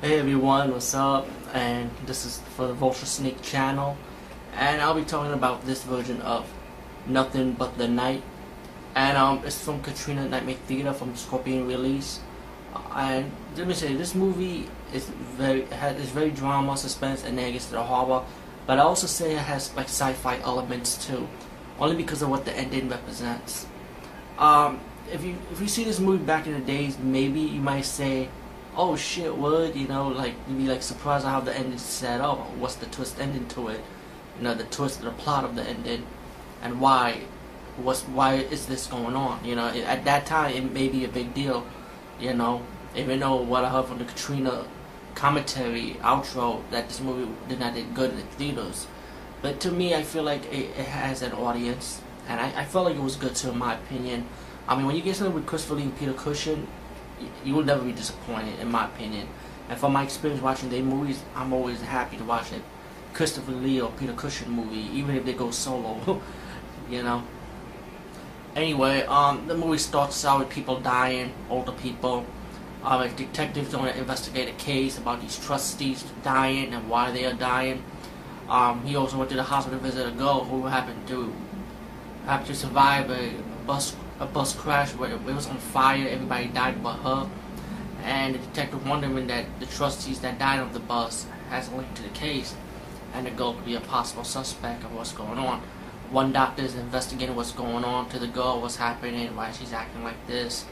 Hey everyone, what's up? And this is for the Vulture Snake channel. And I'll be talking about this version of Nothing But the Night. And um, it's from Katrina Nightmare Theater from Scorpion release. And let me say, this movie is very has, is very drama, suspense, and then it gets to the horror. But I also say it has like sci-fi elements too, only because of what the ending represents. Um, if you if you see this movie back in the days, maybe you might say, "Oh shit, what?" You know, like you'd be like surprised how the ending is set up. What's the twist ending to it? You know, the twist, the plot of the ending, and why. What's why is this going on? You know, at that time it may be a big deal. You know, even though what I heard from the Katrina commentary outro that this movie did not do good in the theaters. But to me, I feel like it, it has an audience, and I, I felt like it was good too, in my opinion. I mean, when you get something with Christopher Lee and Peter Cushing, you, will never be disappointed, in my opinion. And from my experience watching their movies, I'm always happy to watch a Christopher Lee or Peter Cushing movie, even if they go solo, you know. Anyway, um, the movie starts out with people dying, older people. Um, detective's going to investigate a case about these trustees dying and why they are dying. Um, he also went to the hospital to visit a girl who happened to happened to survive a bus a bus crash where it was on fire. Everybody died but her. And the detective wondering that the trustees that died on the bus has a link to the case, and the girl could be a possible suspect of what's going on. One doctor is investigating what's going on to the girl, what's happening, why she's acting like this.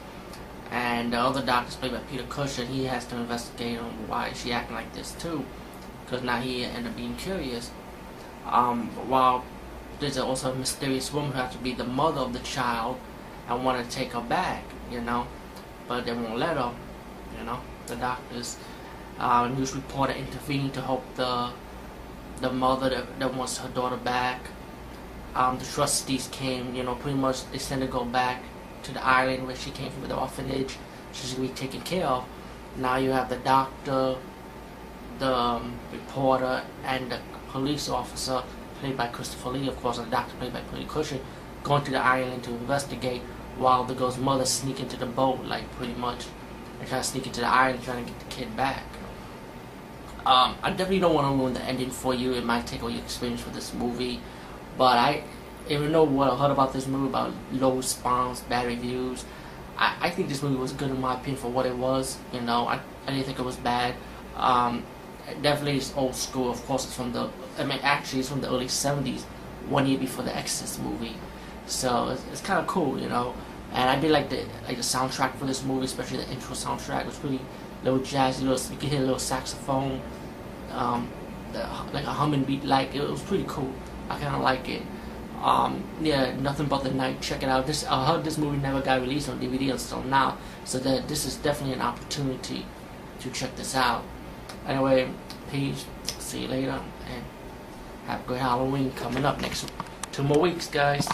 And the other doctor, played by Peter Cushing, he has to investigate on why she acting like this too. Because now he ended up being curious. Um, while there's also a mysterious woman who has to be the mother of the child and want to take her back, you know. But they won't let her, you know. The doctors, uh, news reporter intervened to help the the mother that, that wants her daughter back um, the trustees came, you know, pretty much they sent the girl back to the island where she came from, the orphanage. She's gonna be taken care of. Now you have the doctor, the um, reporter, and the police officer, played by Christopher Lee, of course, and the doctor played by Peter Cushing, going to the island to investigate while the girl's mother sneak into the boat, like pretty much, and try to sneak into the island, trying to get the kid back. Um, I definitely don't want to ruin the ending for you. It might take away your experience with this movie. But I even know what I heard about this movie about low response, bad reviews. I, I think this movie was good in my opinion for what it was. You know, I, I didn't think it was bad. Um, definitely it's old school. Of course, it's from the. I mean, actually, it's from the early '70s, one year before the Exorcist movie. So it's, it's kind of cool, you know. And I did like the like the soundtrack for this movie, especially the intro soundtrack. It was really little jazzy, little you could hear a little saxophone, um, the, like a humming beat. Like it was pretty cool. I kind of like it. Um, yeah, nothing but the night. Check it out. This I heard this movie never got released on DVD until now, so that this is definitely an opportunity to check this out. Anyway, peace. See you later, and have a good Halloween coming up next two more weeks, guys.